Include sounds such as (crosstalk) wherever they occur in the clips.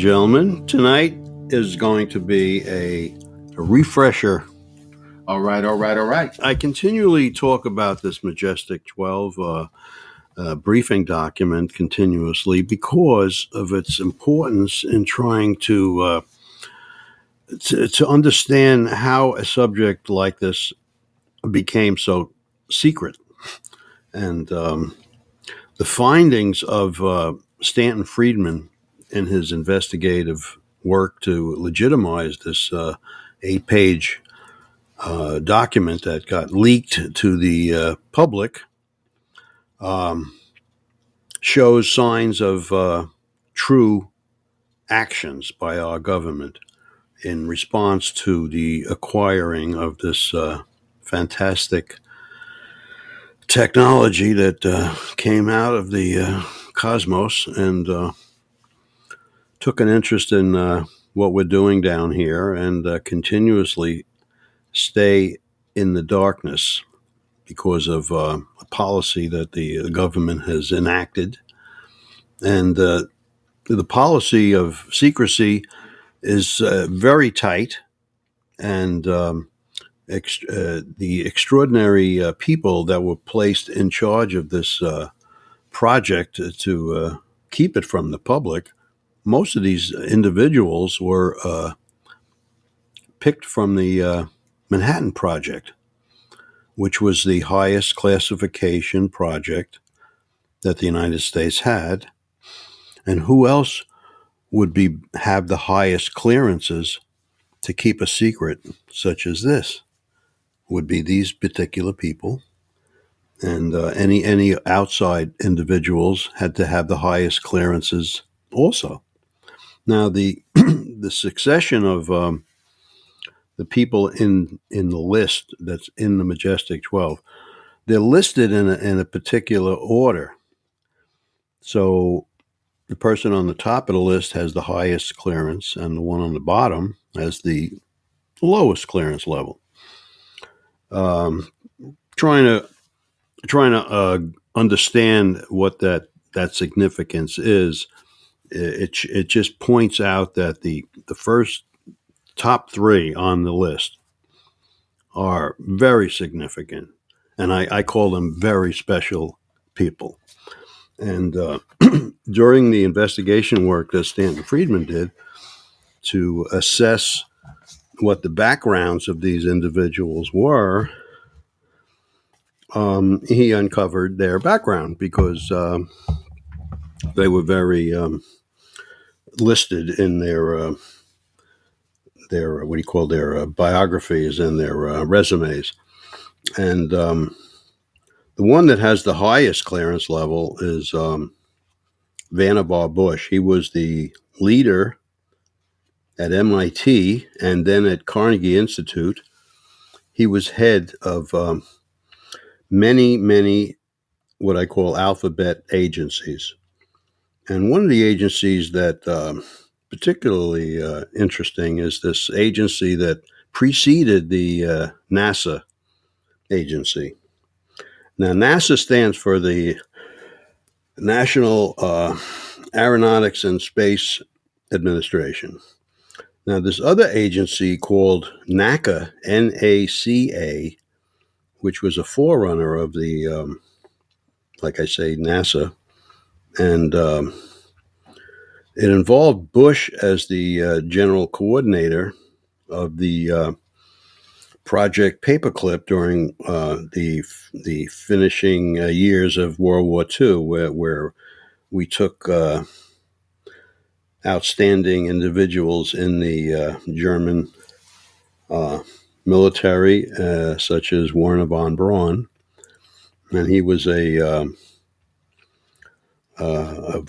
Good evening, ladies and gentlemen. Tonight is going to be a, a, refresher. All right, all right, all right. I continually talk about this Majestic 12 uh, uh, briefing document continuously because of its importance in trying to, uh, to, to understand how a subject like this became so secret. And um, the findings of uh, Stanton Friedman in his investigative work to legitimize this uh, eight page uh, document that got leaked to the uh, public um, shows signs of uh, true actions by our government in response to the acquiring of this uh, fantastic technology that uh, came out of the cosmos and took an interest in uh, what we're doing down here and uh, continuously stay in the darkness because of uh, a policy that the government has enacted. And uh, the policy of secrecy is uh, very tight, and um, ex- uh, the extraordinary people that were placed in charge of this project to keep it from the public most of these individuals were uh, picked from the uh, Manhattan Project, which was the highest classification project that the United States had. And who else would be have the highest clearances to keep a secret such as this? Would be these particular people, and uh, any any outside individuals had to have the highest clearances also. Now the (clears throat) the succession of um, the people in in the list that's in the Majestic Twelve, they're listed in a, in a particular order. So the person on the top of the list has the highest clearance, and the one on the bottom has the lowest clearance level. Um, trying to trying to uh, understand what that that significance is it it just points out that the the first top three on the list are very significant, and I, I call them very special people. And uh, (clears throat) during the investigation work that Stanton Friedman did to assess what the backgrounds of these individuals were, um, he uncovered their background because uh, they were very um, listed in their uh, their what do you call their uh, biographies and their uh, resumes, and um, the one that has the highest clearance level is um, Vannevar Bush. He was the leader at MIT and then at Carnegie Institute. He was head of um, many, many what I call alphabet agencies. And one of the agencies that um, particularly uh, interesting is this agency that preceded the uh, NASA agency. Now, NASA stands for the National uh, Aeronautics and Space Administration. Now, this other agency called NACA, N A C A, which was a forerunner of the, um, like I say, NASA, and um, it involved Bush as the uh, general coordinator of the uh, Project Paperclip during uh, the the finishing uh, years of World War II, where, where we took uh, outstanding individuals in the uh, German military, such as Wernher von Braun, and he was a uh,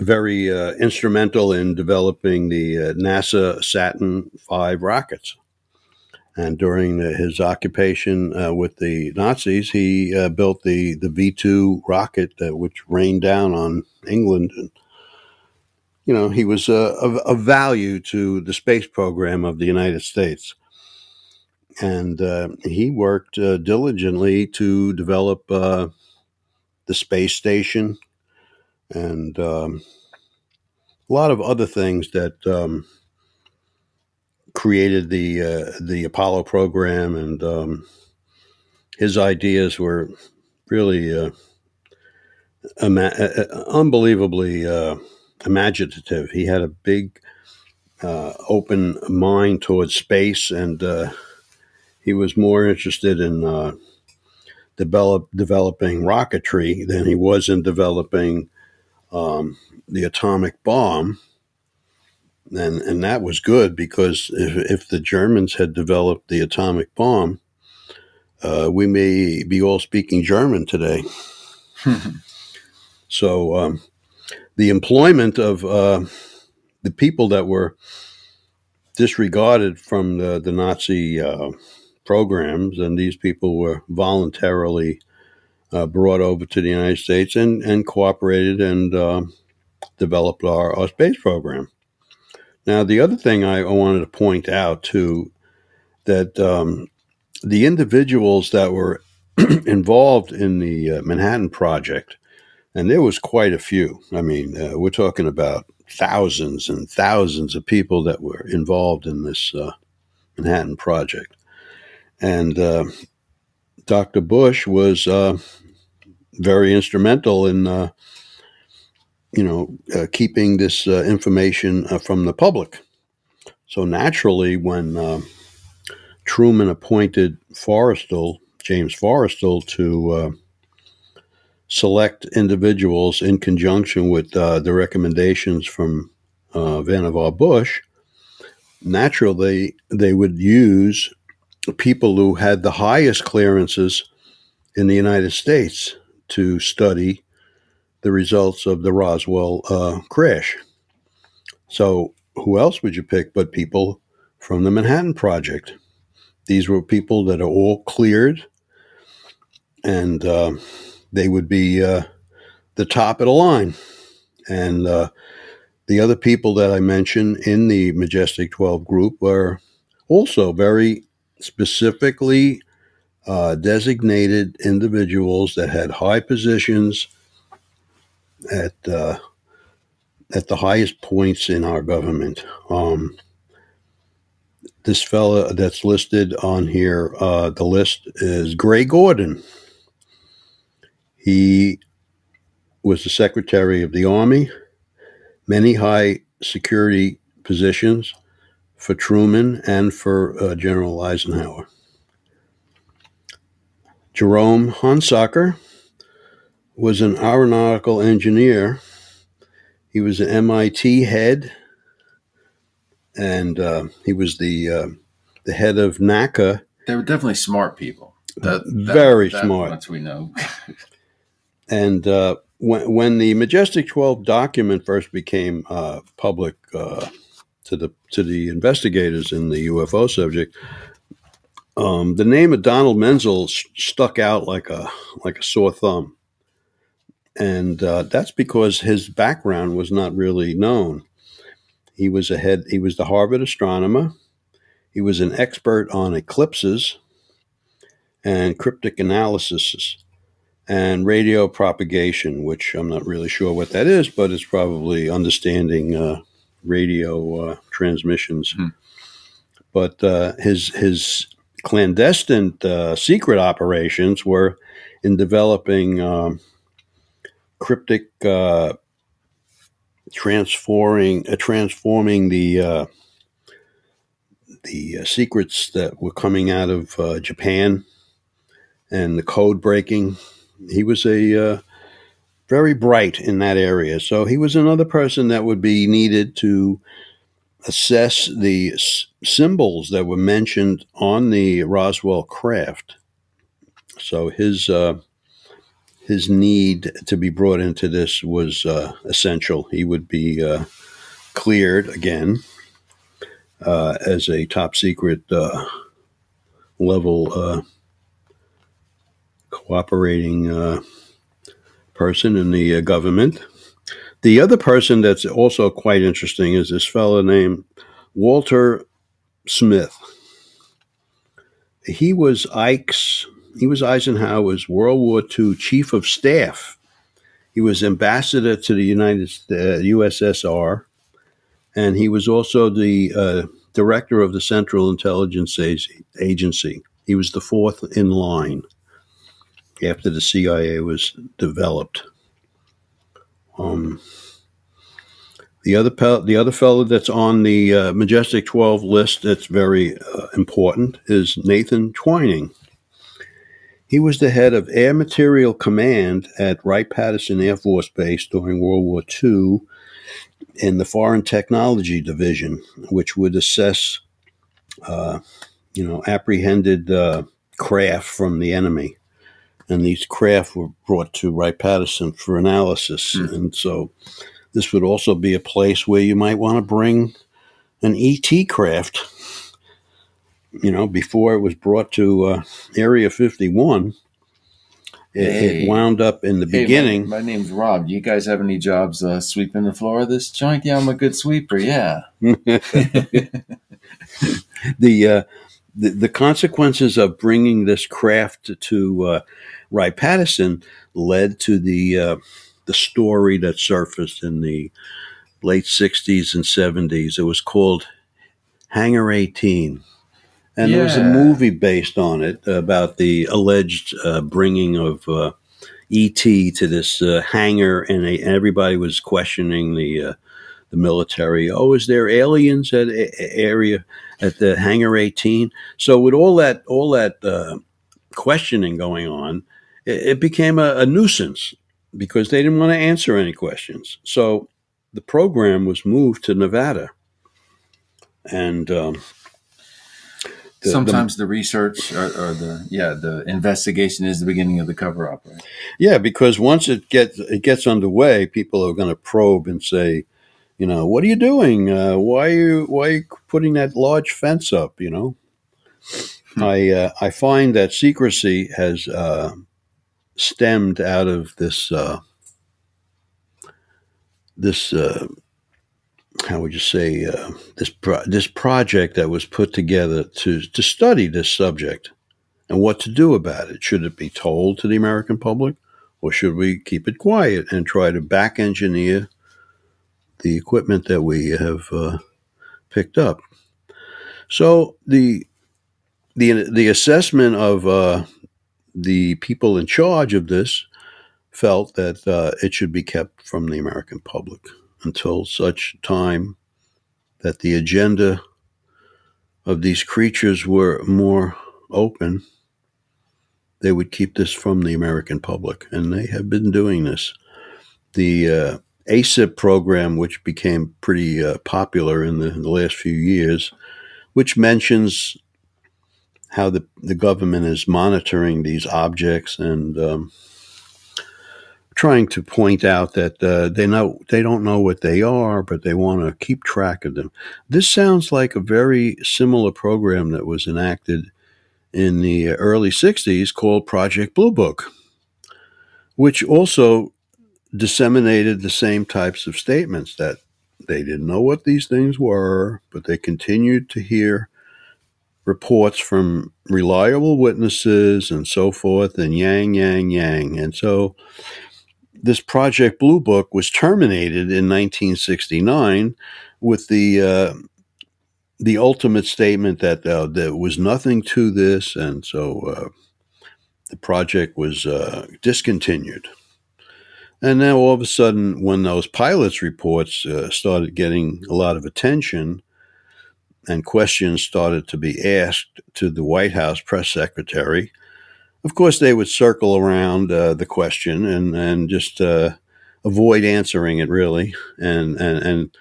very uh, instrumental in developing the uh, NASA Saturn V rockets. And during his occupation uh, with the Nazis, he uh, built the, the V 2 rocket, which rained down on England. And, you know, he was of, of, value to the space program of the United States. And he worked diligently to develop the space station and um, a lot of other things that um, created the uh, the Apollo program, and um, his ideas were really uh, ima- uh, uh, unbelievably uh, imaginative. He had a big, uh, open mind towards space, and he was more interested in develop developing rocketry than he was in developing um, the atomic bomb. And, and that was good because if, if the Germans had developed the atomic bomb, uh, we may be all speaking German today. (laughs) So um, the employment of uh, the people that were disregarded from the, the Nazi uh, programs, and these people were voluntarily uh, brought over to the United States and, and cooperated and uh, developed our, our space program. Now, the other thing I, wanted to point out too that um, the individuals that were (clears throat) involved in the uh, Manhattan Project, and there was quite a few. I mean, uh, we're talking about thousands and thousands of people that were involved in this uh, Manhattan Project, and uh, Dr. Bush was uh, very instrumental in. uh, you know, uh, keeping this uh, information uh, from the public. So naturally, when uh, Truman appointed Forrestal, James Forrestal, to select individuals in conjunction with the recommendations from Vannevar Bush, naturally they would use people who had the highest clearances in the United States to study the results of the Roswell uh, crash. So, who else would you pick but people from the Manhattan Project? These were people that are all cleared, and uh, they would be uh, the top of the line. And uh, the other people that I mentioned in the Majestic 12 group were also very specifically uh, designated individuals that had high positions at uh, at the highest points in our government. Um, this fella that's listed on here, uh, the list is Gray Gordon. He was the Secretary of the Army, many high security positions for Truman and for uh, General Eisenhower. Jerome Hunsaker was an aeronautical engineer. He was an MIT head, and uh, he was the uh, the head of NACA. They were definitely smart people. That, that- Very that smart. much we know. (laughs) And uh, when when the Majestic Twelve document first became uh, public uh, to the to the investigators in the UFO subject, um, the name of Donald Menzel s- stuck out like a like a sore thumb, and uh, that's because his background was not really known. He was a head. He was the Harvard astronomer. He was an expert on eclipses and cryptic analysis and radio propagation, which I'm not really sure what that is, but it's probably understanding uh, radio uh, transmissions. Hmm. But uh, his his clandestine uh, secret operations were in developing um, cryptic uh, transforming uh, transforming the uh, the uh, secrets that were coming out of uh, Japan and the code breaking he was a very bright in that area. So he was another person that would be needed to assess the s- symbols that were mentioned on the Roswell craft. So his uh, his need to be brought into this was uh, essential. He would be uh, cleared again uh, as a top secret uh, level uh, cooperating person in the government. The other person that's also quite interesting is this fellow named Walter Smith. He was Ike's, he was Eisenhower's World War II chief of staff. He was ambassador to the United uh, USSR and he was also the uh, director of the Central Intelligence Agency. He was the fourth in line after the CIA was developed. Um, the other pe- the other fellow that's on the uh, Majestic 12 list that's very uh, important is Nathan Twining. He was the head of Air Material Command at Wright Patterson Air Force Base during World War II in the Foreign Technology Division, which would assess, uh, you know, apprehended uh, craft from the enemy. And these craft were brought to Wright Patterson for analysis. Mm. And so this would also be a place where you might want to bring an ET craft. You know, before it was brought to uh, Area 51, it, hey. it, wound up in the hey, beginning. My, my, name's Rob. Do you guys have any jobs uh, sweeping the floor of this joint? Yeah, I'm a good sweeper. Yeah. (laughs) (laughs) the, uh, the the consequences of bringing this craft to uh, Wright Patterson led to the uh, the story that surfaced in the late 60s and 70s. It was called Hangar 18. And yeah. there was a movie based on it about the alleged uh, bringing of uh, ET to this uh, hangar, and, they, and, everybody was questioning the uh, the military. Oh, is there aliens at a- area at the Hangar 18? So with all that all that uh, questioning going on, it, it became a, a nuisance because they didn't want to answer any questions. So the program was moved to Nevada. And um, the, sometimes the, the research or, or, the yeah the investigation is the beginning of the cover up, right? Yeah, because once it gets it gets underway, people are going to probe and say, you know, what are you doing? Uh, why are you why are you putting that large fence up? You know, hmm. I uh, I find that secrecy has uh, stemmed out of this uh, this uh, how would you say uh, this pro- this project that was put together to to study this subject and what to do about it. Should it be told to the American public, or should we keep it quiet and try to back engineer the equipment that we have uh, picked up? So the the the assessment of uh, the people in charge of this felt that uh, it should be kept from the American public until such time that the agenda of these creatures were more open. They would keep this from the American public, and they have been doing this. The AATIP program, which became pretty uh, popular in the, the last few years, which mentions how the, the government is monitoring these objects and um, trying to point out that uh, they know they don't know what they are, but they want to keep track of them. This sounds like a very similar program that was enacted in the early '60s called Project Blue Book, which also disseminated the same types of statements that they didn't know what these things were, but they continued to hear reports from reliable witnesses and so forth, and yang, yang, yang. And so this Project Blue Book was terminated in 1969 with the uh, the ultimate statement that uh, there was nothing to this, and so uh, the project was uh, discontinued. And now all of a sudden, when those pilots' reports uh, started getting a lot of attention, and questions started to be asked to the White House press secretary. Of course, they would circle around uh, the question and and just uh, avoid answering it really, and and and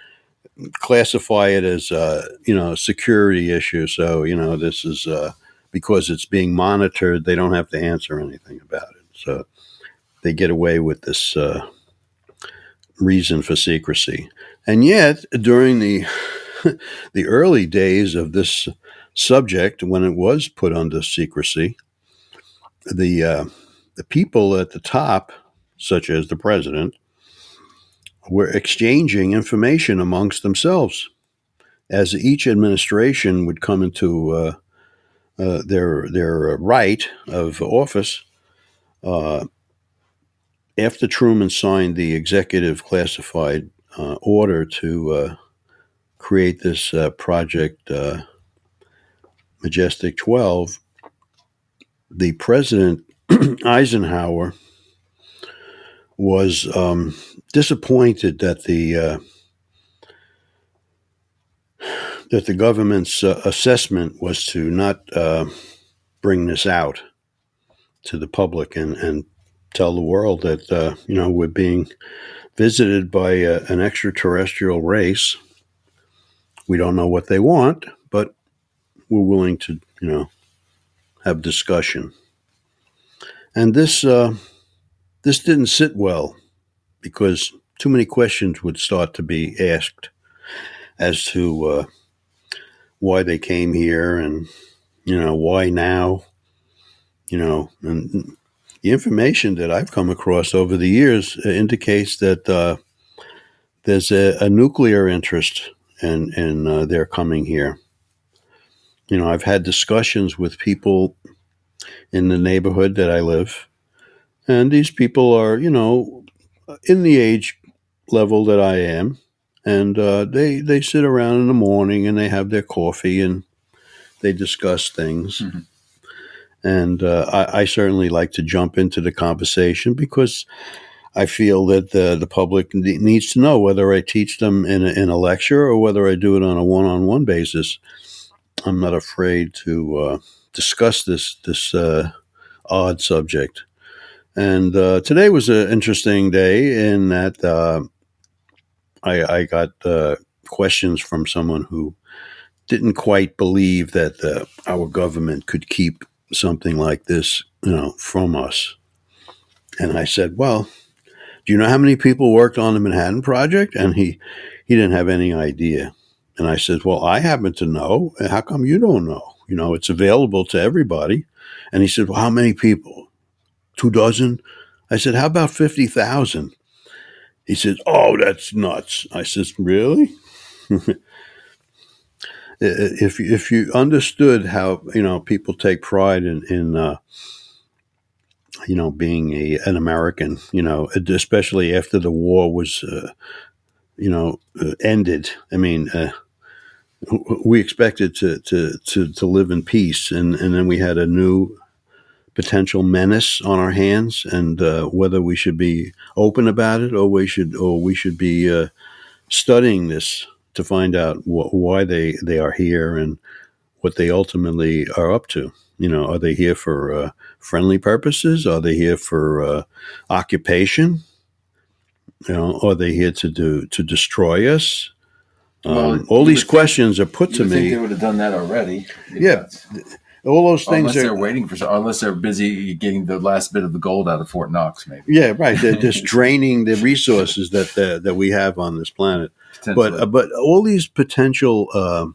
classify it as uh, you know a security issue. So you know this is uh, because it's being monitored. They don't have to answer anything about it. So they get away with this uh, reason for secrecy. And yet, during the (laughs) the early days of this subject, when it was put under secrecy, the uh, the people at the top, such as the president, were exchanging information amongst themselves. As each administration would come into uh, uh, their their right of office, uh, after Truman signed the executive classified uh, order to uh, create this uh, project, uh, Majestic 12, the President (clears throat) Eisenhower was um, disappointed that the that the government's uh, assessment was to not uh, bring this out to the public and, and tell the world that uh, you know we're being visited by uh, an extraterrestrial race. We don't know what they want, but we're willing to you know have discussion. And this uh, this didn't sit well because too many questions would start to be asked as to uh, why they came here and you know why now you know and the information that I've come across over the years indicates that uh, there's a, a, nuclear interest in in uh, their coming here. You know, I've had discussions with people in the neighborhood that I live, and these people are, you know, in the age level that I am, and uh, they they sit around in the morning and they have their coffee and they discuss things. Mm-hmm. And uh, I, I, certainly like to jump into the conversation because I feel that the, the public needs to know whether I teach them in a, in a lecture or whether I do it on a one on one basis. I'm not afraid to uh, discuss this this uh, odd subject. And uh, today was an interesting day in that uh, I, I, got uh, questions from someone who didn't quite believe that uh, our government could keep something like this, you know, from us. And I said, "Well, do you know how many people worked on the Manhattan Project?" And he he didn't have any idea. And I said, "Well, I happen to know. How come you don't know? You know, it's available to everybody." And he said, "Well, how many people? Two dozen?" I said, "How about fifty thousand? He said, "Oh, that's nuts." I said, "Really?" (laughs) if if you understood how you know people take pride in in uh, you know being a an American, you know, especially after the war was uh, you know uh, ended. I mean, uh, we expected to, to to to live in peace, and and then we had a new potential menace on our hands, and uh, whether we should be open about it or we should or we should be uh, studying this to find out wh- why they, they are here and what they ultimately are up to. You know, are they here for uh, friendly purposes? Are they here for uh, occupation? You know, are they here to do to destroy us? Um, well, all these questions are put to me. they would have done that already. Yeah, all those things. Unless are, they're waiting for, unless they're busy getting the last bit of the gold out of Fort Knox, maybe. Yeah, right. They're just (laughs) draining the resources that uh, that we have on this planet but uh, but all these potential uh,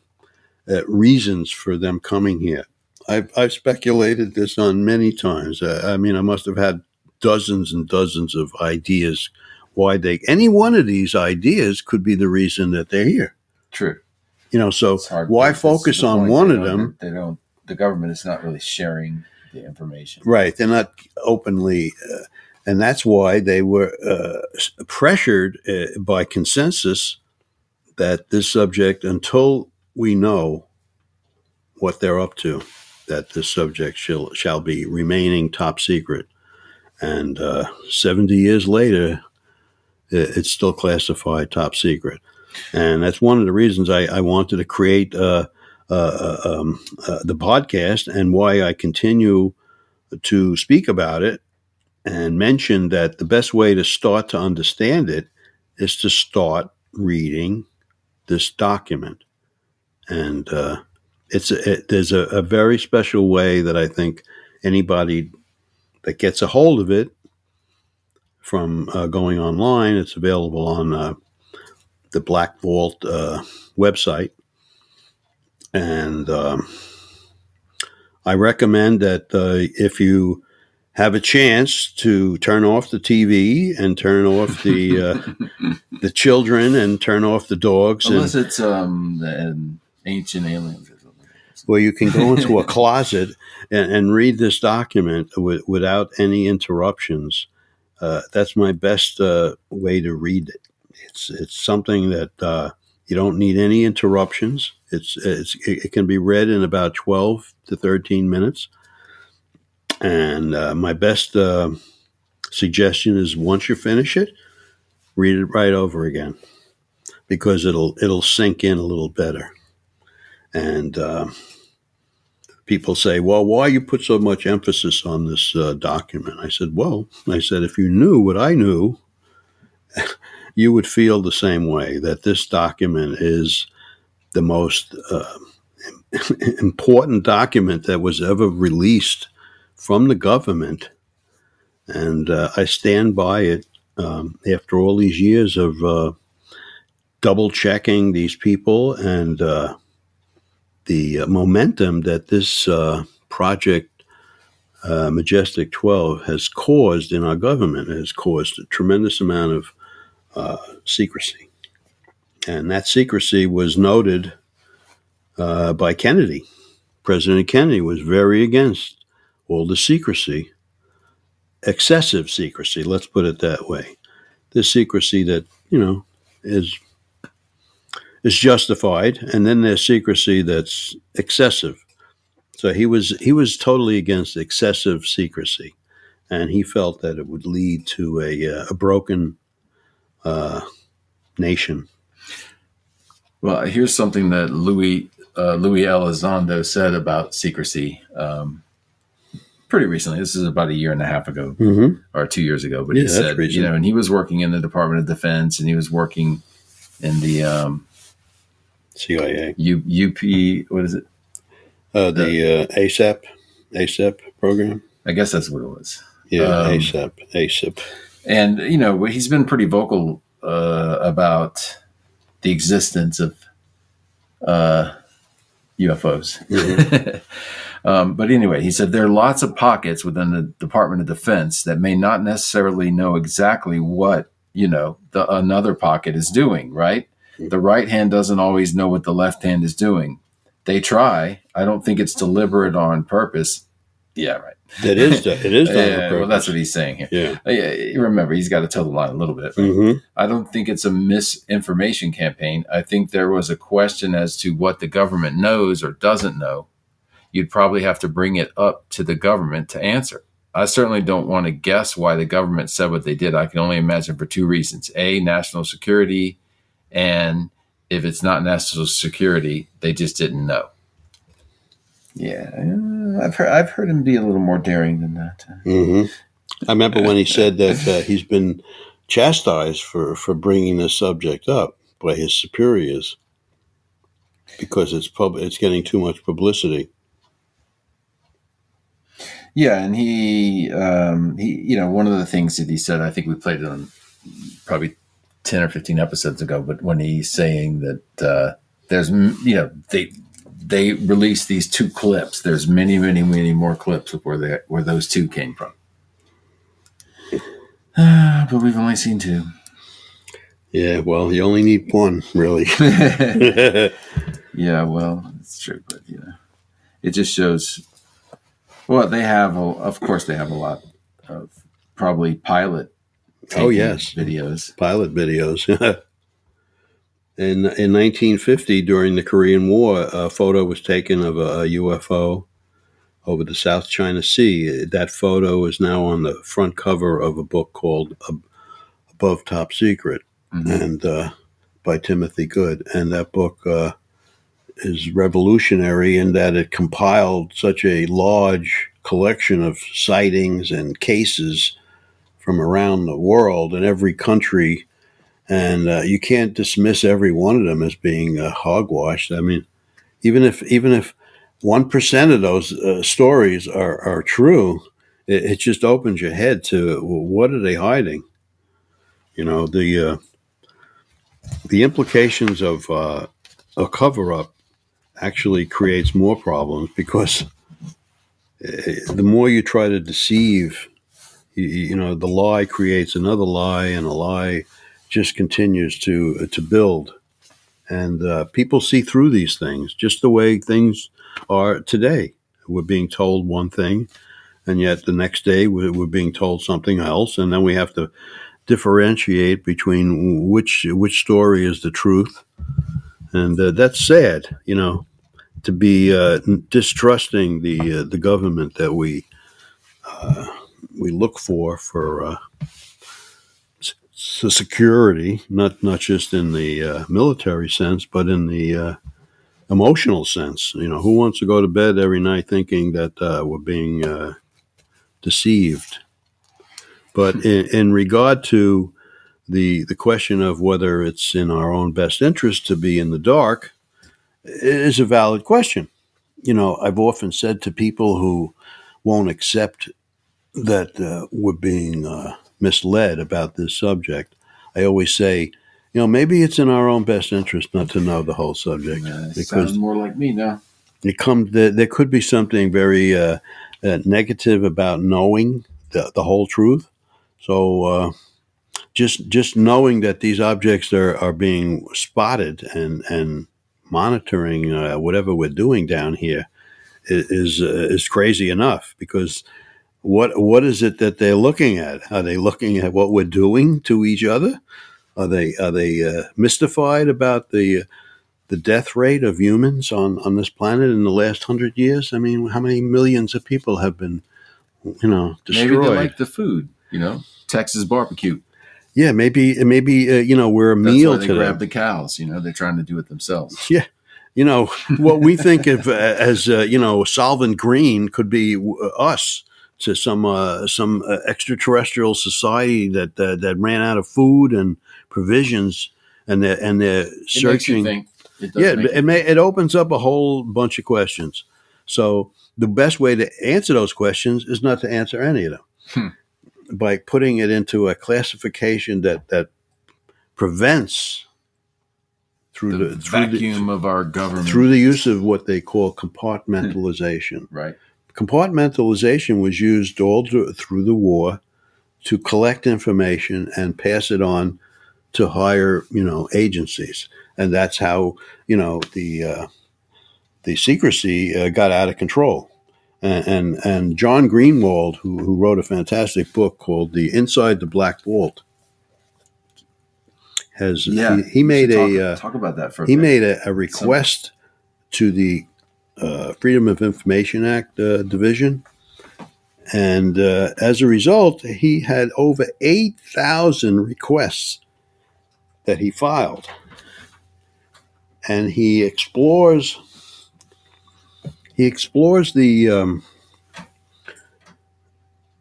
uh, reasons for them coming here, I've I've speculated this on many times. Uh, I mean, I must have had dozens and dozens of ideas why they any one of these ideas could be the reason that they're here. True. You know, so why focus on one of them? They don't. The government is not really sharing the information. Right. They're not openly. Uh, and that's why they were uh, pressured uh, by consensus that this subject, until we know what they're up to, that this subject shall, shall be remaining top secret. And uh, 70 years later, it's still classified top secret. And that's one of the reasons I, I wanted to create uh, uh um, uh, the podcast and why I continue to speak about it and mention that the best way to start to understand it is to start reading this document. And uh, it's a, it, there's a, a, very special way that I think anybody that gets a hold of it from uh, going online, it's available on uh, the Black Vault uh, website. And um, I recommend that uh, if you have a chance to turn off the TV and turn off the uh, (laughs) the children and turn off the dogs. Unless and, it's um, the ancient aliens or something. Well, you can go into a closet and, and read this document w- without any interruptions. Uh, that's my best uh, way to read it. It's it's something that uh, You don't need any interruptions. It's, it's it can be read in about 12 to 13 minutes. And uh, my best uh, suggestion is once you finish it, read it right over again because it'll it'll sink in a little better. And uh, people say, "Well, why you put so much emphasis on this uh, document?" I said, "Well, I said if you knew what I knew, (laughs) you would feel the same way that this document is the most uh, (laughs) important document that was ever released from the government, and uh, I stand by it. Um, after all these years of uh, double checking these people and uh, the momentum that this uh, project uh, Majestic 12 has caused in our government has caused a tremendous amount of secrecy. And that secrecy was noted uh, by Kennedy. President Kennedy was very against all the secrecy, excessive secrecy, let's put it that way. The secrecy that, you know, is is justified, and then there's secrecy that's excessive. So he was he was totally against excessive secrecy, and he felt that it would lead to a, uh, a broken uh, nation. Well, here's something that Louis uh, Louis Elizondo said about secrecy. Um, pretty recently. This is about a year and a half ago mm-hmm. or two years ago. But yeah, he said, you know, and he was working in the Department of Defense and he was working in the um, CIA. U, UP, what is it? Uh, the, the uh, ASAP, ASAP program. I guess that's what it was. Yeah, um, ASAP, ASAP. And, you know, he's been pretty vocal uh, about the existence of uh, UFOs. Mm-hmm. (laughs) um, but anyway, he said there are lots of pockets within the Department of Defense that may not necessarily know exactly what, you know, the, another pocket is doing, right? The right hand doesn't always know what the left hand is doing. They try. I don't think it's deliberate on purpose. Yeah, right. It is. It is. yeah, well, that's what he's saying here. Yeah. Uh, yeah remember, he's got to tell the line a little bit. Right? Mm-hmm. I don't think it's a misinformation campaign. I think there was a question as to what the government knows or doesn't know. You'd probably have to bring it up to the government to answer. I certainly don't want to guess why the government said what they did. I can only imagine for two reasons: a, national security, and if it's not national security, they just didn't know. Yeah, I've heard I've heard him be a little more daring than that. Mm-hmm. I remember when he said that uh, he's been chastised for for bringing this subject up by his superiors because it's pub it's getting too much publicity. Yeah, and he um, he you know one of the things that he said I think we played it on probably 10 or 15 episodes ago, but when he's saying that uh, there's, you know, they they released these two clips. There's many, many, many more clips of where they, where those two came from. Uh, (sighs) but we've only seen two. Yeah, well, you only need one, really. (laughs) (laughs) yeah, well, it's true, but you know, it just shows. Well, they have, a, of course, they have a lot of probably pilot oh yes, videos, pilot videos. (laughs) in in 1950, during the Korean War, a photo was taken of a, a UFO over the South China Sea. That photo is now on the front cover of a book called Above Top Secret, mm-hmm. and uh, by Timothy Good. And that book uh, is revolutionary in that it compiled such a large collection of sightings and cases from around the world in every country, and uh, you can't dismiss every one of them as being uh, hogwash. I mean, even if even if one percent of those uh, stories are are true, it, it, just opens your head to well, what are they hiding? You know the uh, the implications of uh, a cover up actually creates more problems because uh, the more you try to deceive you, you know the lie creates another lie and a lie just continues to to build. And uh, people see through these things just the way things are today. We're being told one thing and yet the next day we're, we're being told something else. And then we have to differentiate between which which story is the truth, and uh, that's sad, you know, to be uh, distrusting the uh, the government that we uh, we look for for uh, security, not not just in the uh, military sense, but in the emotional sense. You know, who wants to go to bed every night thinking that we're being deceived? But (laughs) in, in regard to the the question of whether it's in our own best interest to be in the dark is a valid question. You know, I've often said to people who won't accept that uh, we're being uh, misled about this subject, I always say, you know, maybe it's in our own best interest not to know the whole subject uh, because more like me now. It comes there, there could be something very uh, uh, negative about knowing the, the whole truth. So uh, just just knowing that these objects are, are being spotted and and monitoring uh, whatever we're doing down here is uh, is crazy enough because what what is it that they're looking at? Are they looking at what we're doing to each other? Are they are they uh, mystified about the the death rate of humans on, on this planet in the last hundred years? I mean, how many millions of people have been, you know, destroyed? Maybe they like the food, you know, Texas barbecue. Yeah, maybe maybe uh, you know we're a That's meal why they to grab them. the cows. You know, they're trying to do it themselves. (laughs) Yeah, you know what we think of uh, as uh, you know Soylent Green could be uh, us to some uh, some uh, extraterrestrial society that that ran out of food and provisions, and they're and they're It searching. makes you think. It yeah, make it may, it opens up a whole bunch of questions. So the best way to answer those questions is not to answer any of them. Hmm. By putting it into a classification that that prevents through the, the, through the vacuum of our government. through the use of what they call compartmentalization. right. Compartmentalization was used all through, the war to collect information and pass it on to higher, you know, agencies, and that's how you know the uh, the secrecy uh, got out of control. And, and and John Greenewald, who who wrote a fantastic book called "The Inside the Black Vault," has Yeah. he, he made talk, a uh, talk about that for a he bit. made a, a request to the uh, Freedom of Information Act uh, division, and uh, as a result, he had over eight thousand requests that he filed, and he explores he explores the um,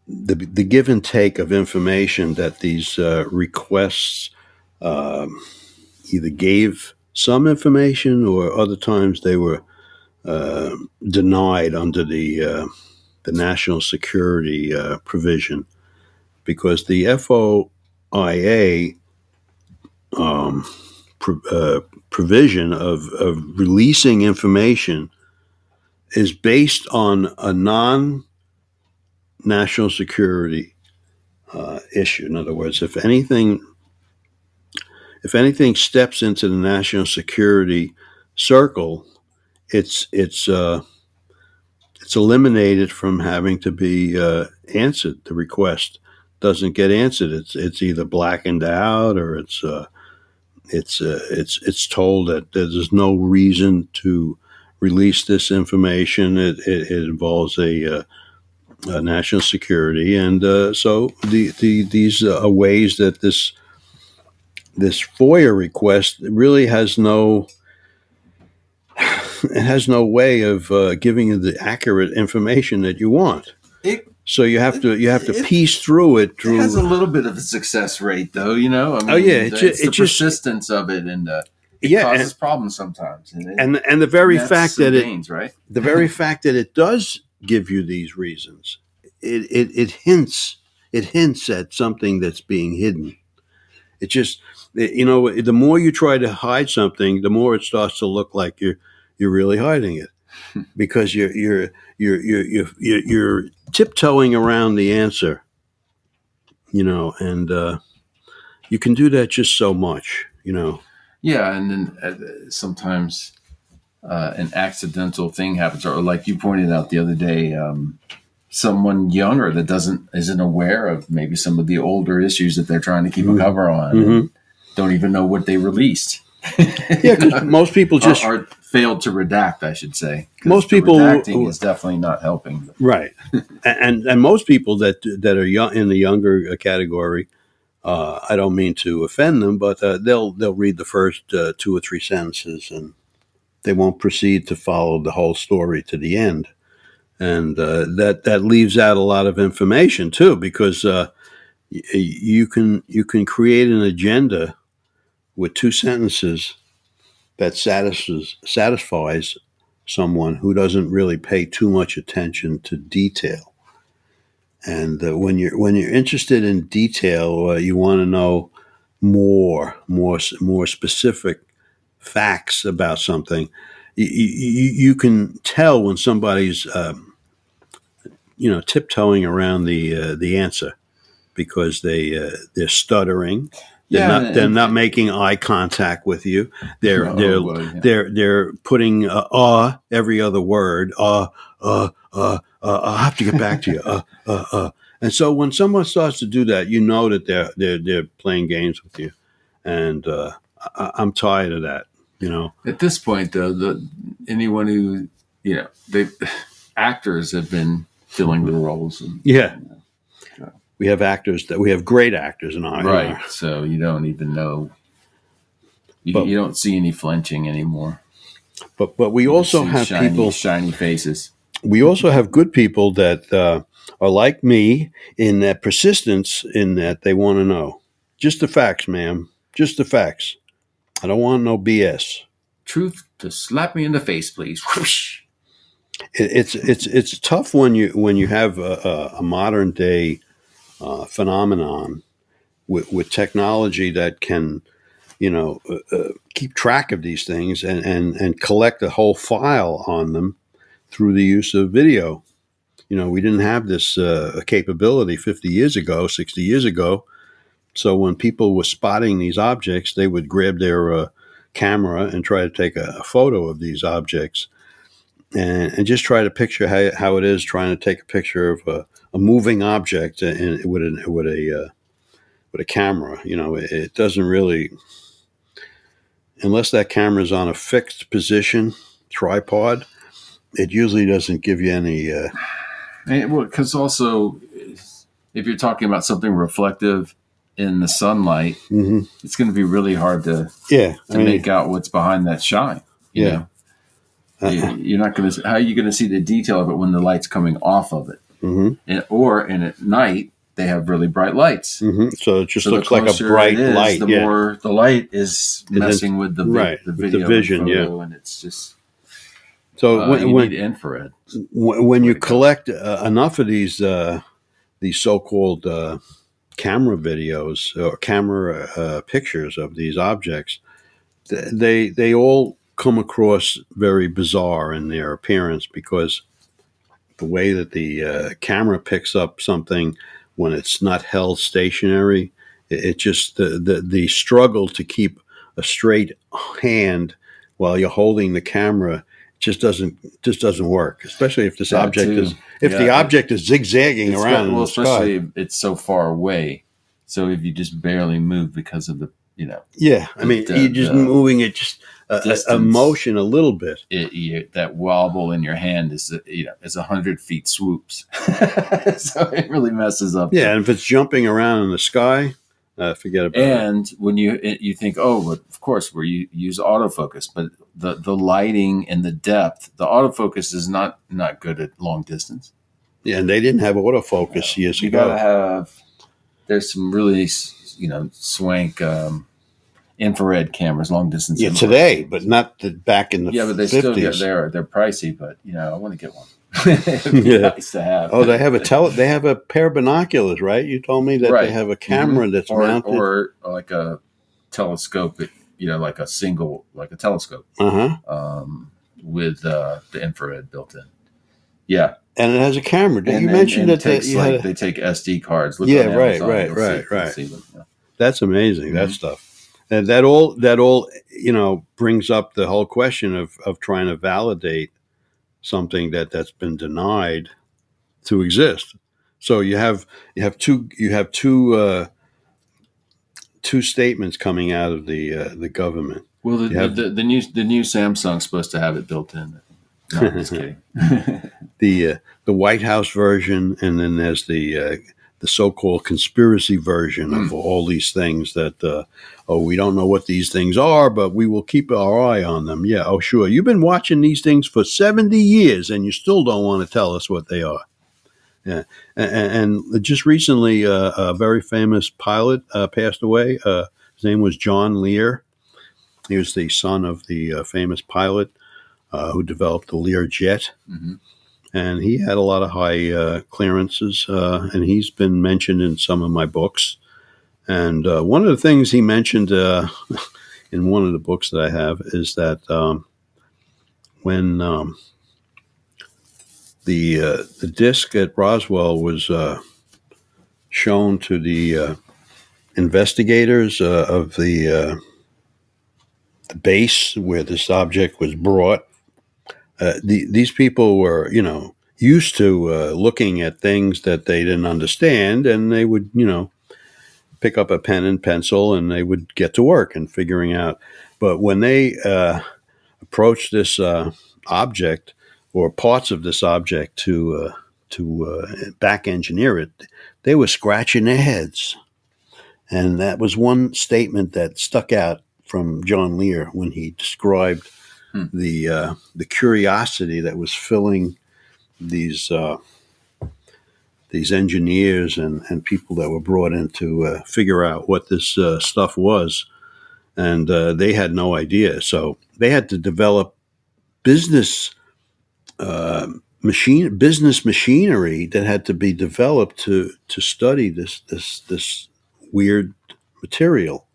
the the give and take of information that these uh, requests um, either gave some information or other times they were uh, denied under the uh, the national security uh, provision because the FOIA um, uh, provision of, of releasing information is based on a non national security uh, issue. In other words, if anything if anything steps into the national security circle, it's it's uh, it's eliminated from having to be uh, answered. The request doesn't get answered. It's it's either blackened out or it's uh, it's uh, it's it's told that there's no reason to release this information. It, it, it involves a, uh, national security, and uh, so the, the these are ways that this this FOIA request really has no it has no way of uh, giving you the accurate information that you want. It, So you have to you have to It- piece through it it through. has a little bit of a success rate, though. You know, I mean, Oh, yeah, it the, it's it the just- persistence of it, and uh, it yeah, causes and, problems sometimes. And, it, and and the very fact that it right? the very (laughs) fact that it does give you these reasons, it, it, it hints it hints at something that's being hidden. It just it- you know the more you try to hide something, the more it starts to look like you're you're really hiding it (laughs) because you're you're you're you're you're, you're, you're tiptoeing around the answer. You know, and uh, you can do that just so much. You know. Yeah, and then uh, sometimes uh, an accidental thing happens, or like you pointed out the other day, um, someone younger that doesn't isn't aware of maybe some of the older issues that they're trying to keep mm-hmm. a cover on mm-hmm. Don't even know what they released. Yeah because (laughs) most people just or, or, failed to redact i should say. Most people redacting is definitely not helping. Right. And and most people that that are young in the younger category uh, I don't mean to offend them, but uh, they'll they'll read the first uh, two or three sentences and they won't proceed to follow the whole story to the end. And uh, that that leaves out a lot of information too because uh, y- you can you can create an agenda with two sentences that satisfies satisfies someone who doesn't really pay too much attention to detail and uh, when you're when you're interested in detail uh, you want to know more more more specific facts about something you, you, you can tell when somebody's um, you know tiptoeing around the uh, the answer because they uh, they're stuttering. They're yeah, not. They're not making eye contact with you. They're oh, they're well, yeah. they're they're putting uh, uh every other word. Uh, uh uh uh. I have to get back to you. Uh uh uh. And so when someone starts to do that, you know that they're they're they're playing games with you, and uh, I, I'm tired of that. You know. At this point, though, the anyone who you know they (sighs) actors have been filling the roles. And, yeah. You know, we have actors that we have great actors in our right. Our, so you don't even know. You, but, you, don't see any flinching anymore. But but we you also have shiny, people shiny faces. We also have good people that uh, are like me in that persistence in that they want to know just the facts, ma'am, just the facts. I don't want no BS. Truth to slap me in the face, please. Whoosh it's it's it's tough when you when you have a, a modern day uh, phenomenon with, with technology that can you know uh, uh, keep track of these things and, and and collect a whole file on them through the use of video. You know, we didn't have this uh, capability 50 years ago, 60 years ago. So when people were spotting these objects, they would grab their uh, camera and try to take a, a photo of these objects and, and just try to picture how, how it is trying to take a picture of a, a moving object and with a with a uh, with a camera. You know, it, it, doesn't really unless that camera is on a fixed position tripod. It usually doesn't give you any. Uh, and, well, because also, if you're talking about something reflective in the sunlight, mm-hmm. it's going to be really hard to yeah to I mean, make out what's behind that shine. yeah. Know? Uh-huh. You're not going to. How are you going to see the detail of it when the light's coming off of it? Mm-hmm. And, or and at night they have really bright lights. Mm-hmm. So it just so looks like a bright is, light. The yeah. more the light is messing with the vi- right the video, the vision, and yeah, and it's just. So uh, when, when infrared, when, when you collect uh, enough of these uh, these so-called uh, camera videos or camera uh, pictures of these objects, they they all come across very bizarre in their appearance because the way that the uh, camera picks up something when it's not held stationary, it, it just the, the the struggle to keep a straight hand while you're holding the camera just doesn't just doesn't work. Especially if this that object too. is if yeah, the object is zigzagging around. well, especially sky. it's so far away. So if you just barely move because of the you know. Yeah, I mean, the, you're just the, moving it just a, a, motion a little bit. It, you, that wobble in your hand is you know is a hundred feet swoops, (laughs) so it really messes up. Yeah, and if it's jumping around in the sky, uh, forget about and it. And when you you think, oh, well, of course, where you use autofocus, but the the lighting and the depth, the autofocus is not not good at long distance. Yeah, and they didn't have autofocus years you ago. You gotta have. There's some really you know swank um, infrared cameras, long distance. Yeah, infrared. today, but not the, back in the yeah, but they 50s. still get they're they're pricey, but you know I want to get one. (laughs) (laughs) yeah. nice to have. Oh, they have a tele. They have a pair of binoculars, right? You told me that right. they have a camera mm-hmm. that's or, mounted, or like a telescope. You know, like a single, like a telescope, uh-huh. um, with uh, the infrared built in. Yeah, and it has a camera. Did and, you mention that they, like, they take SD cards? Look yeah, right, Amazon, right, right, see, right. Them, yeah. That's amazing. Mm-hmm. That stuff. And that all that all you know brings up the whole question of of trying to validate something that that's been denied to exist. So you have you have two you have two uh, two statements coming out of the uh, the government. Well, the, have, the, the, new the new Samsung's supposed to have it built in. No, I'm just (laughs) kidding. the uh, the White House version, and then there's the uh, the so-called conspiracy version mm. of hmm. all these things that uh, oh we don't know what these things are but we will keep our eye on them. Yeah oh sure. You've been watching these things for 70 years and you still don't want to tell us what they are. Yeah and, and just recently uh, a very famous pilot uh, passed away. Uh, his name was john lear. He was the son of the uh, famous pilot uh, who developed the lear jet mm-hmm and he had a lot of high uh, clearances, uh, and he's been mentioned in some of my books. And uh, one of the things he mentioned uh, (laughs) in one of the books that I have is that um, when um, the uh, the disc at Roswell was uh, shown to the investigators of the the base where this object was brought uh, the, these people were, you know, used to uh, looking at things that they didn't understand, and they would, you know, pick up a pen and pencil and they would get to work and figuring out. But when they uh, approached this uh, object or parts of this object to uh, to back engineer it, they were scratching their heads. And that was one statement that stuck out from John Lear when he described hmm. the uh, the curiosity that was filling these uh, these engineers and, and people that were brought in to uh, figure out what this uh, stuff was, and uh, they had no idea. So they had to develop business uh, machine business machinery that had to be developed to to study this this this weird material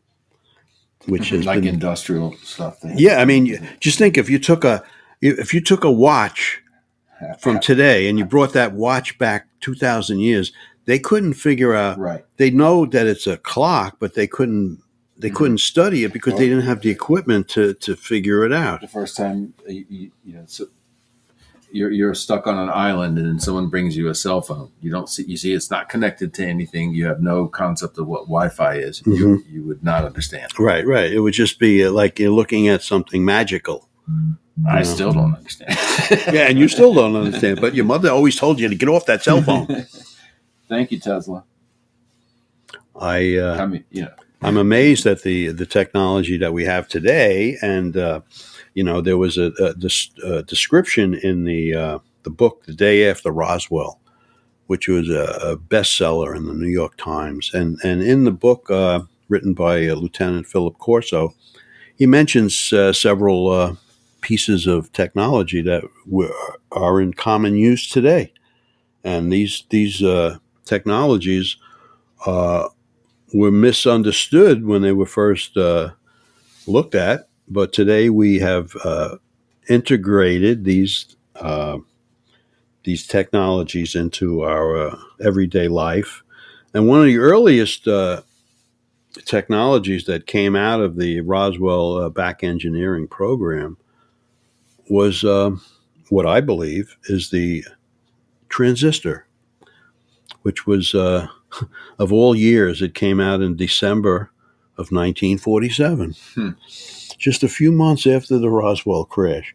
which is (laughs) like been, industrial stuff. Yeah, I mean, just think if you took a if you took a watch (laughs) from today and you brought that watch back two thousand years, they couldn't figure out. Right. They know that it's a clock, but they couldn't they mm-hmm. couldn't study it because well, they didn't have the equipment to to figure it out. The first time you, you know, so you're, you're stuck on an island and then someone brings you a cell phone. You don't see, you see, it's not connected to anything. You have no concept of what Wi-Fi is. Mm-hmm. You, you would not understand. Right, right. It would just be like you're looking at something magical. I know? still don't understand. (laughs) yeah, and you still don't understand. But your mother always told you to get off that cell phone. (laughs) Thank you, Tesla. I, uh, I mean, you know, I'm amazed at the the technology that we have today, and uh, you know, there was a, a, a description in the uh, the book the day after Roswell, which was a, a, bestseller in the New York Times, and and in the book uh, written by uh, Lieutenant Philip Corso, he mentions uh, several uh, pieces of technology that are in common use today, and these these uh, technologies were misunderstood when they were first looked at but today we have uh, integrated these uh, these technologies into our uh, everyday life. And one of the earliest uh, technologies that came out of the Roswell uh, back engineering program was um, what I believe is the transistor, which was (laughs) of all years, it came out in December of 1947. Hmm just a few months after the Roswell crash.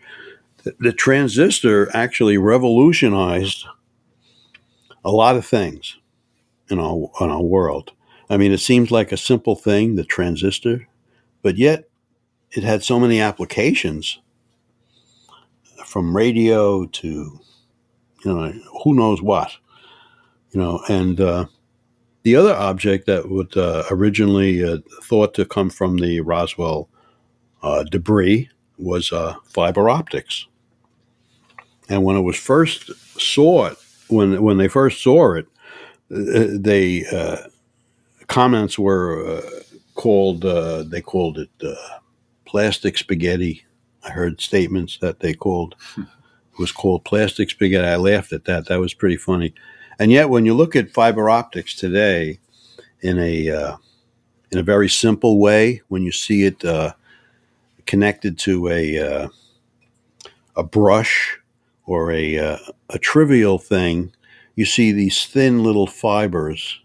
The, the transistor actually revolutionized a lot of things in our, in our world. I mean, it seems like a simple thing, the transistor, but yet it had so many applications from radio to, you know, who knows what, you know, and uh, the other object that would uh, originally uh, thought to come from the Roswell uh, debris was uh, fiber optics. And when it was first saw it, when when they first saw it, uh, they uh, comments were uh, called uh, they called it plastic spaghetti. I heard statements that they called was called plastic spaghetti. I laughed at that. That was pretty funny. And yet, when you look at fiber optics today, in a in a very simple way, when you see it connected to a uh, a brush or a uh, a trivial thing, you see these thin little fibers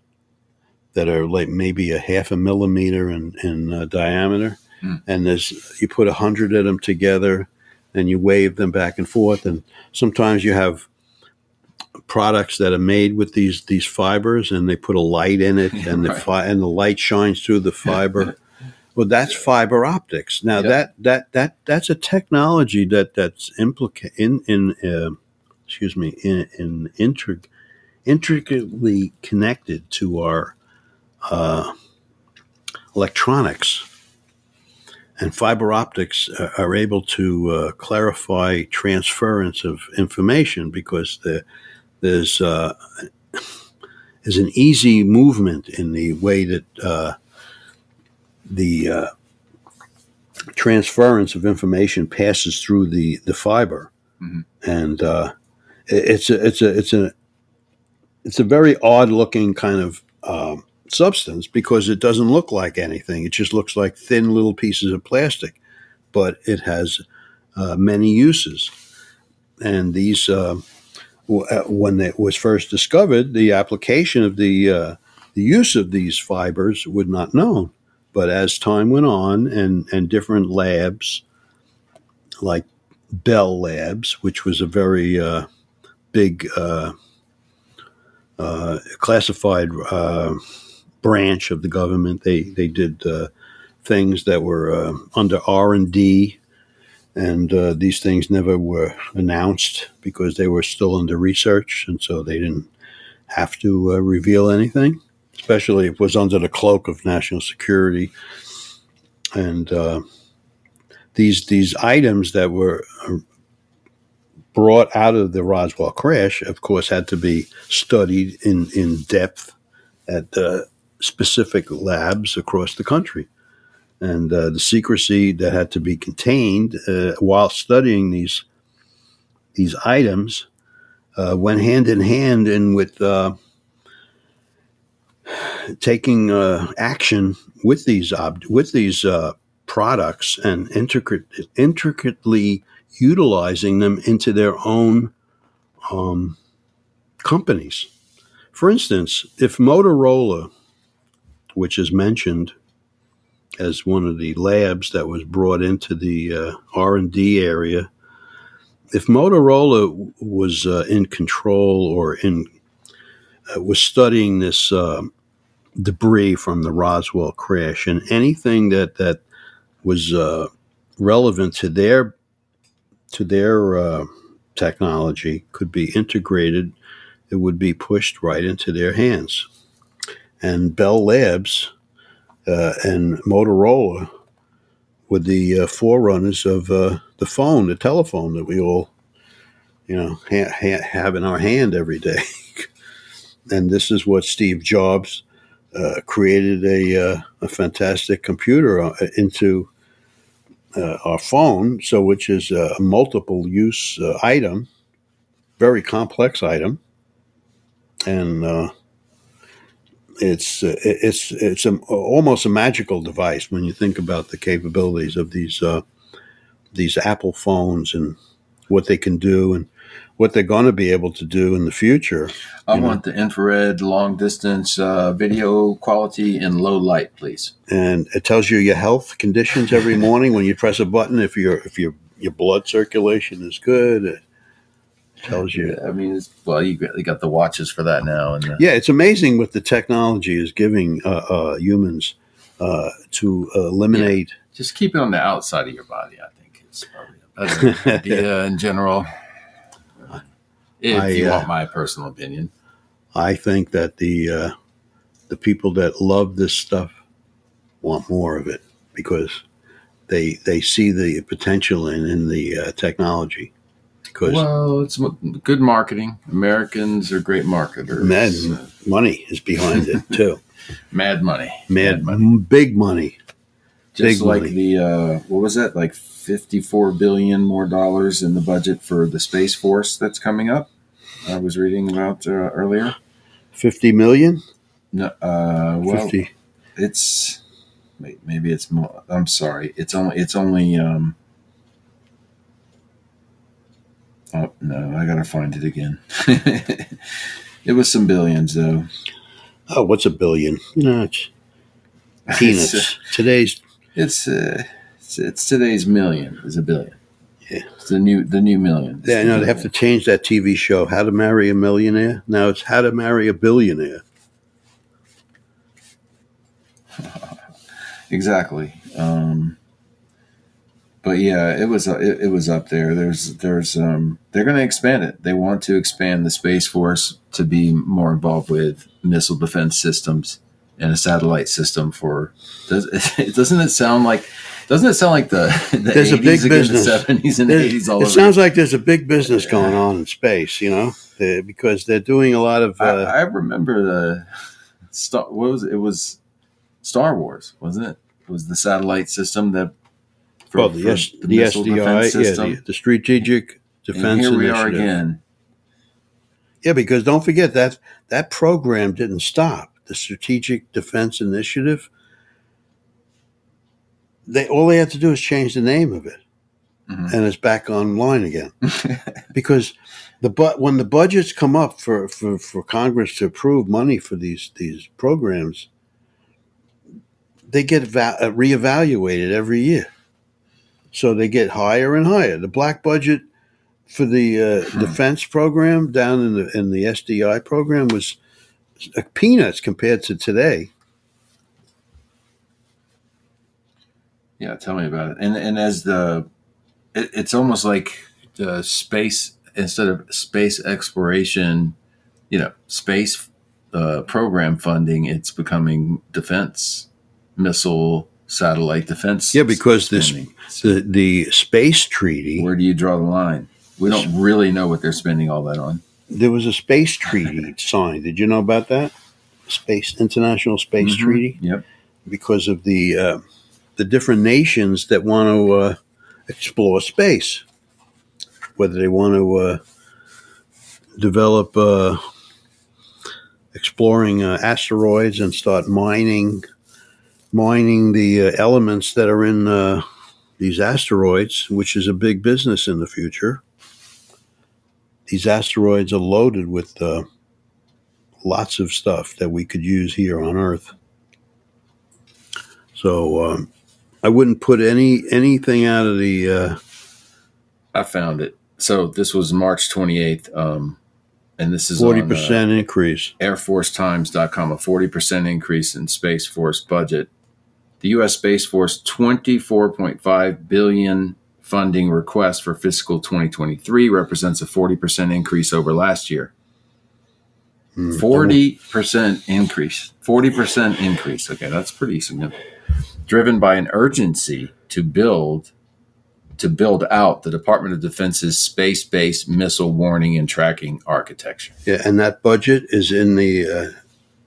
that are like maybe a half a millimeter in, in uh, diameter. Mm. And there's, you put a hundred of them together and you wave them back and forth. And sometimes you have products that are made with these, these fibers and they put a light in it (laughs) and right. the fi- and the light shines through the fiber. (laughs) well, that's fiber optics. Now yep. that, that, that, that's a technology that that's implica- in, in, uh, excuse me, in, in intric- intricately connected to our uh, electronics. And fiber optics are able to uh, clarify transference of information because the, there's uh, is an easy movement in the way that uh, the uh, transference of information passes through the the fiber, mm-hmm. and uh, it's a it's a it's a it's a very odd looking kind of um, substance because it doesn't look like anything. It just looks like thin little pieces of plastic, but it has uh, many uses. And these, uh, w- uh, when it was first discovered, the application of the uh, the use of these fibers was not known. But as time went on, and and different labs, like Bell Labs, which was a very uh, big uh, classified branch of the government. They they did uh, things that were uh, under R and D, and uh, these things never were announced because they were still under research, and so they didn't have to uh, reveal anything. Especially if it was under the cloak of national security, and uh, these these items that were uh, brought out of the Roswell crash, of course, had to be studied in, in depth at uh, specific labs across the country. And uh, the secrecy that had to be contained uh, while studying these these items uh, went hand in hand in with uh, taking uh, action with these ob- with these uh, products and intricate, intricately utilizing them into their own um, companies. For instance, if Motorola which is mentioned as one of the labs that was brought into the uh, R&D area. If Motorola was uh, in control or in uh, was studying this uh, debris from the Roswell crash and anything that that was uh, relevant to their to their uh, technology could be integrated, it would be pushed right into their hands and Bell Labs uh, and Motorola were the uh, forerunners of the phone, the telephone that we all, you know, ha- ha- have in our hand every day. (laughs) and this is what Steve Jobs uh, created a, uh, a fantastic computer uh, into our phone, so which is a multiple use item, very complex item, and it's uh, it's it's a, almost a magical device when you think about the capabilities of these uh, these Apple phones and what they can do and what they're going to be able to do in the future. I want know? the infrared long distance uh, video quality in low light, please. And it tells you your health conditions every (laughs) morning when you press a button if your if your your blood circulation is good it tells you. I mean, well, you got the watches for that now, and the- yeah, it's amazing what the technology is giving uh, uh, humans uh, to eliminate. Yeah. Just keep it on the outside of your body. I think it's probably a better (laughs) idea in general. If I, you want uh, my personal opinion, I think that the uh, the people that love this stuff want more of it because they they see the potential in in the uh, technology because well, it's good marketing. Americans are great marketers. Mad money is behind it (laughs) too. Mad money. Mad, Mad money. Big money. Just big like money. the uh, what was that? Like fifty-four billion more dollars in the budget for the space force that's coming up. I was reading about uh, earlier. Fifty million. No, uh, well, 50. it's maybe it's more. I'm sorry. It's only it's only um, Oh no, I gotta find it again. (laughs) It was some billions, though. Oh, what's a billion? You know, it's (laughs) peanuts. it's, uh, today's it's, uh, it's it's today's million is a billion. It's the new the new million. Yeah, no, they have to change that TV show, How to Marry a Millionaire. Now it's How to Marry a Billionaire. (laughs) exactly. Um, but yeah, it was it, it was up there. There's there's um they're going to expand it. They want to expand the space force to be more involved with missile defense systems and a satellite system for. Does it (laughs) doesn't it sound like? Doesn't it sound like the, the there's 80s a big business. the 70s and there's, 80s all It sounds like there's a big business going on in space, you know, because they're doing a lot of. Uh, I, I, remember the Star. What was it? It was Star Wars, wasn't it? It was the satellite system that well, the, S, the, the SDI, yeah, the, the, Strategic Defense and here we Initiative. are again. Yeah, because don't forget that that program didn't stop. The Strategic Defense Initiative. They all they have to do is change the name of it, mm-hmm. and it's back online again. (laughs) because the but when the budgets come up for, for, for Congress to approve money for these these programs, they get va- uh, reevaluated every year. So they get higher and higher. The black budget for the uh, hmm. defense program down in the in the SDI program was peanuts compared to today. Yeah, tell me about it. And and as the, it, it's almost like the space instead of space exploration, you know, space uh, program funding, it's becoming defense missile satellite defense. Yeah, because this the the space treaty. Where do you draw the line? We don't really know what they're spending all that on. There was a space treaty (laughs) signed. Did you know about that? Space International Space mm-hmm. Treaty. Yep. Because of the uh, the different nations that want to uh, explore space, whether they want to uh, develop uh, exploring uh, asteroids and start mining mining the uh, elements that are in uh, these asteroids, which is a big business in the future. These asteroids are loaded with lots of stuff that we could use here on Earth. So um, I wouldn't put any anything out of the. Uh, I found it. So this was March twenty eighth. Um, and this is forty percent uh, increase. AirForceTimes.com, a forty percent increase in Space Force budget the U.S. Space Force 24.5 billion funding request for fiscal 2023 represents a 40% increase over last year. 40% hmm. increase. 40% increase. Okay, that's pretty significant. Driven by an urgency to build to build out the Department of Defense's space-based missile warning and tracking architecture. Yeah, and that budget is in the uh,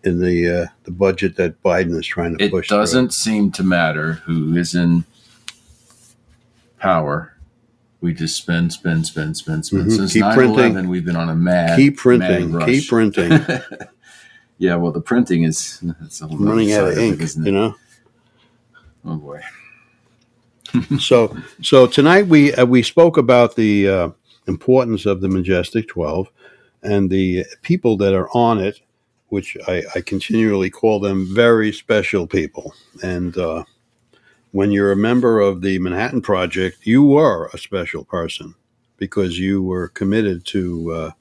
in the uh, the budget that Biden is trying to it push. It doesn't through. seem to matter who is in power. We just spend, spend, spend, spend, spend. Mm-hmm. Since keep 9/11, printing. we've been on a mad, keep printing, mad keep printing. (laughs) yeah, well, the printing is running out of ink. It, you know. Oh boy. (laughs) so, so tonight we uh, we spoke about the uh, importance of the Majestic Twelve and the people that are on it which I, I continually call them very special people. And uh, when you're a member of the Manhattan Project, you were a special person because you were committed to uh,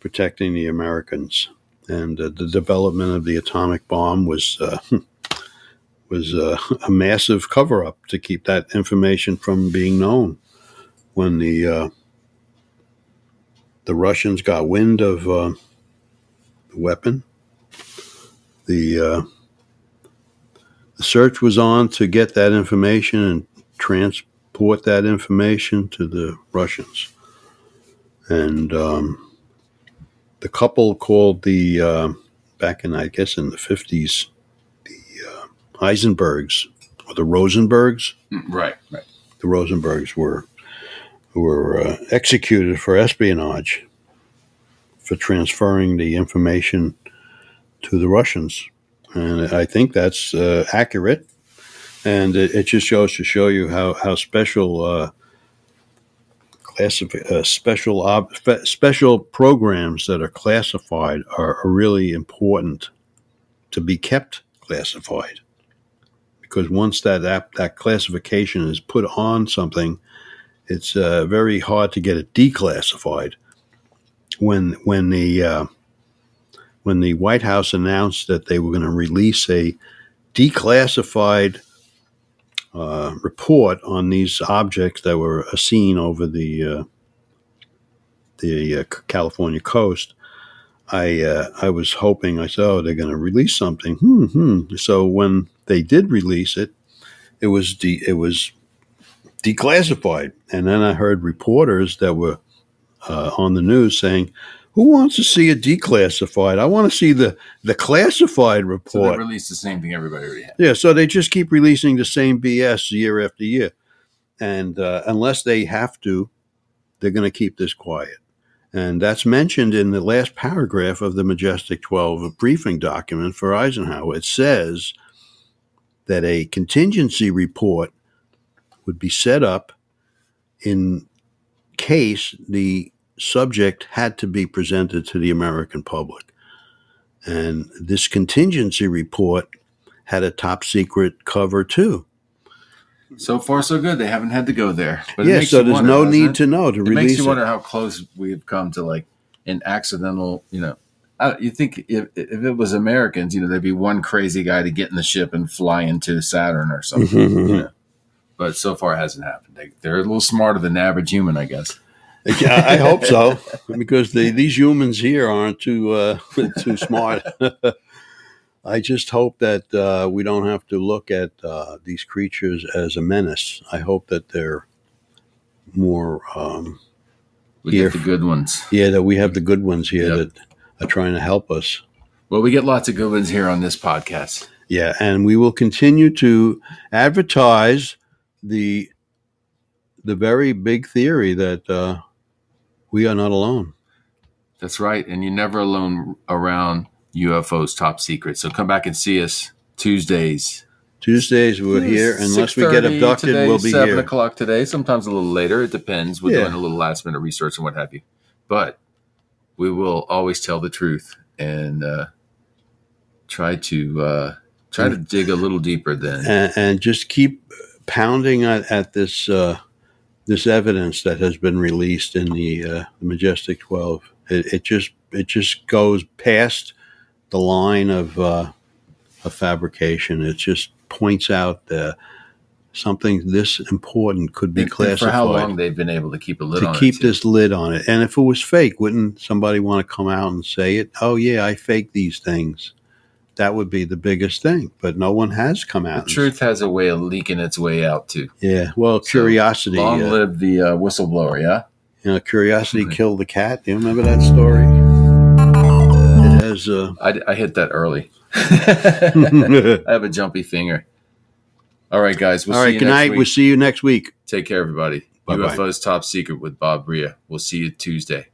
protecting the Americans. And uh, the development of the atomic bomb was uh, (laughs) was uh, a massive cover up to keep that information from being known. When the uh, the Russians got wind of the weapon, the uh, the search was on to get that information and transport that information to the Russians. And um, the couple called the uh, back in I guess in the fifties Heisenbergs or the Rosenbergs. Right, right. The Rosenbergs were were uh, executed for espionage for transferring the information to the Russians. And I think that's uh, accurate. And it, it, just shows to show you how, how special uh, classified uh, special ob- special programs that are classified are, are, really important to be kept classified because once that app, that classification is put on something, it's uh, very hard to get it declassified. When when the uh, when the White House announced that they were going to release a declassified uh, report on these objects that were seen over the uh, the uh, California coast. I uh, I was hoping I said, oh, they're going to release something. Hmm, hmm. So when they did release it, it was de- it was declassified, and then I heard reporters that were uh, on the news saying, who wants to see a declassified? I want to see the the classified report. So they release the same thing everybody already had. Yeah, so they just keep releasing the same BS year after year, and uh, unless they have to, they're going to keep this quiet. And that's mentioned in the last paragraph of the Majestic 12 briefing document for Eisenhower. It says that a contingency report would be set up in case the subject had to be presented to the American public. And this contingency report had a top secret cover too. So far, so good. They haven't had to go there. But yeah, so there's wonder, no need it? to know to it release. Makes you wonder how close we've come to like an accidental. You know, I, you think if if it was Americans, you know, there'd be one crazy guy to get in the ship and fly into Saturn or something. (laughs) you know? But so far, it hasn't happened. They, they're a little smarter than the average human, I guess. Yeah, I hope (laughs) so, because the, these humans here aren't too uh, (laughs) too smart. I just hope that uh, we don't have to look at uh, these creatures as a menace. I hope that they're more. Um, we here. get the good ones. Yeah, that we have the good ones here yep. that are trying to help us. Well, we get lots of good ones here on this podcast. Yeah, and we will continue to advertise the the very big theory that uh, we are not alone. That's right. And you're never alone around UFOs top secret. So come back and see us Tuesdays. Tuesdays we're here. Unless we get abducted, today, we'll be 7 here. 7 o'clock today, sometimes a little later. It depends. We're yeah. doing a little last minute research and what have you. But we will always tell the truth and uh, try to uh, try to dig a little deeper then. And, and just keep pounding at, at this uh, this evidence that has been released in the, uh, the Majestic 12. It, it, just it just goes past the line of, uh, of fabrication. It just points out that something this important could be and, classified. for how long they've been able to keep a lid to on keep this lid on it. And if it was fake, wouldn't somebody want to come out and say it? Oh yeah, I fake these things that would be the biggest thing. But no one has come out. The truth has a way of leaking its way out too. Yeah. Well, curiosity. Long uh, live the uh, whistleblower. Yeah. You know, curiosity killed the cat. Do you remember that story? Has. Uh, I, I hit that early. (laughs) (laughs) I have a jumpy finger. All right, guys. We'll All right. Good night. Week. We'll see you next week. Take care, everybody. Bye-bye. UFO's top secret with Bob Bria. We'll see you Tuesday.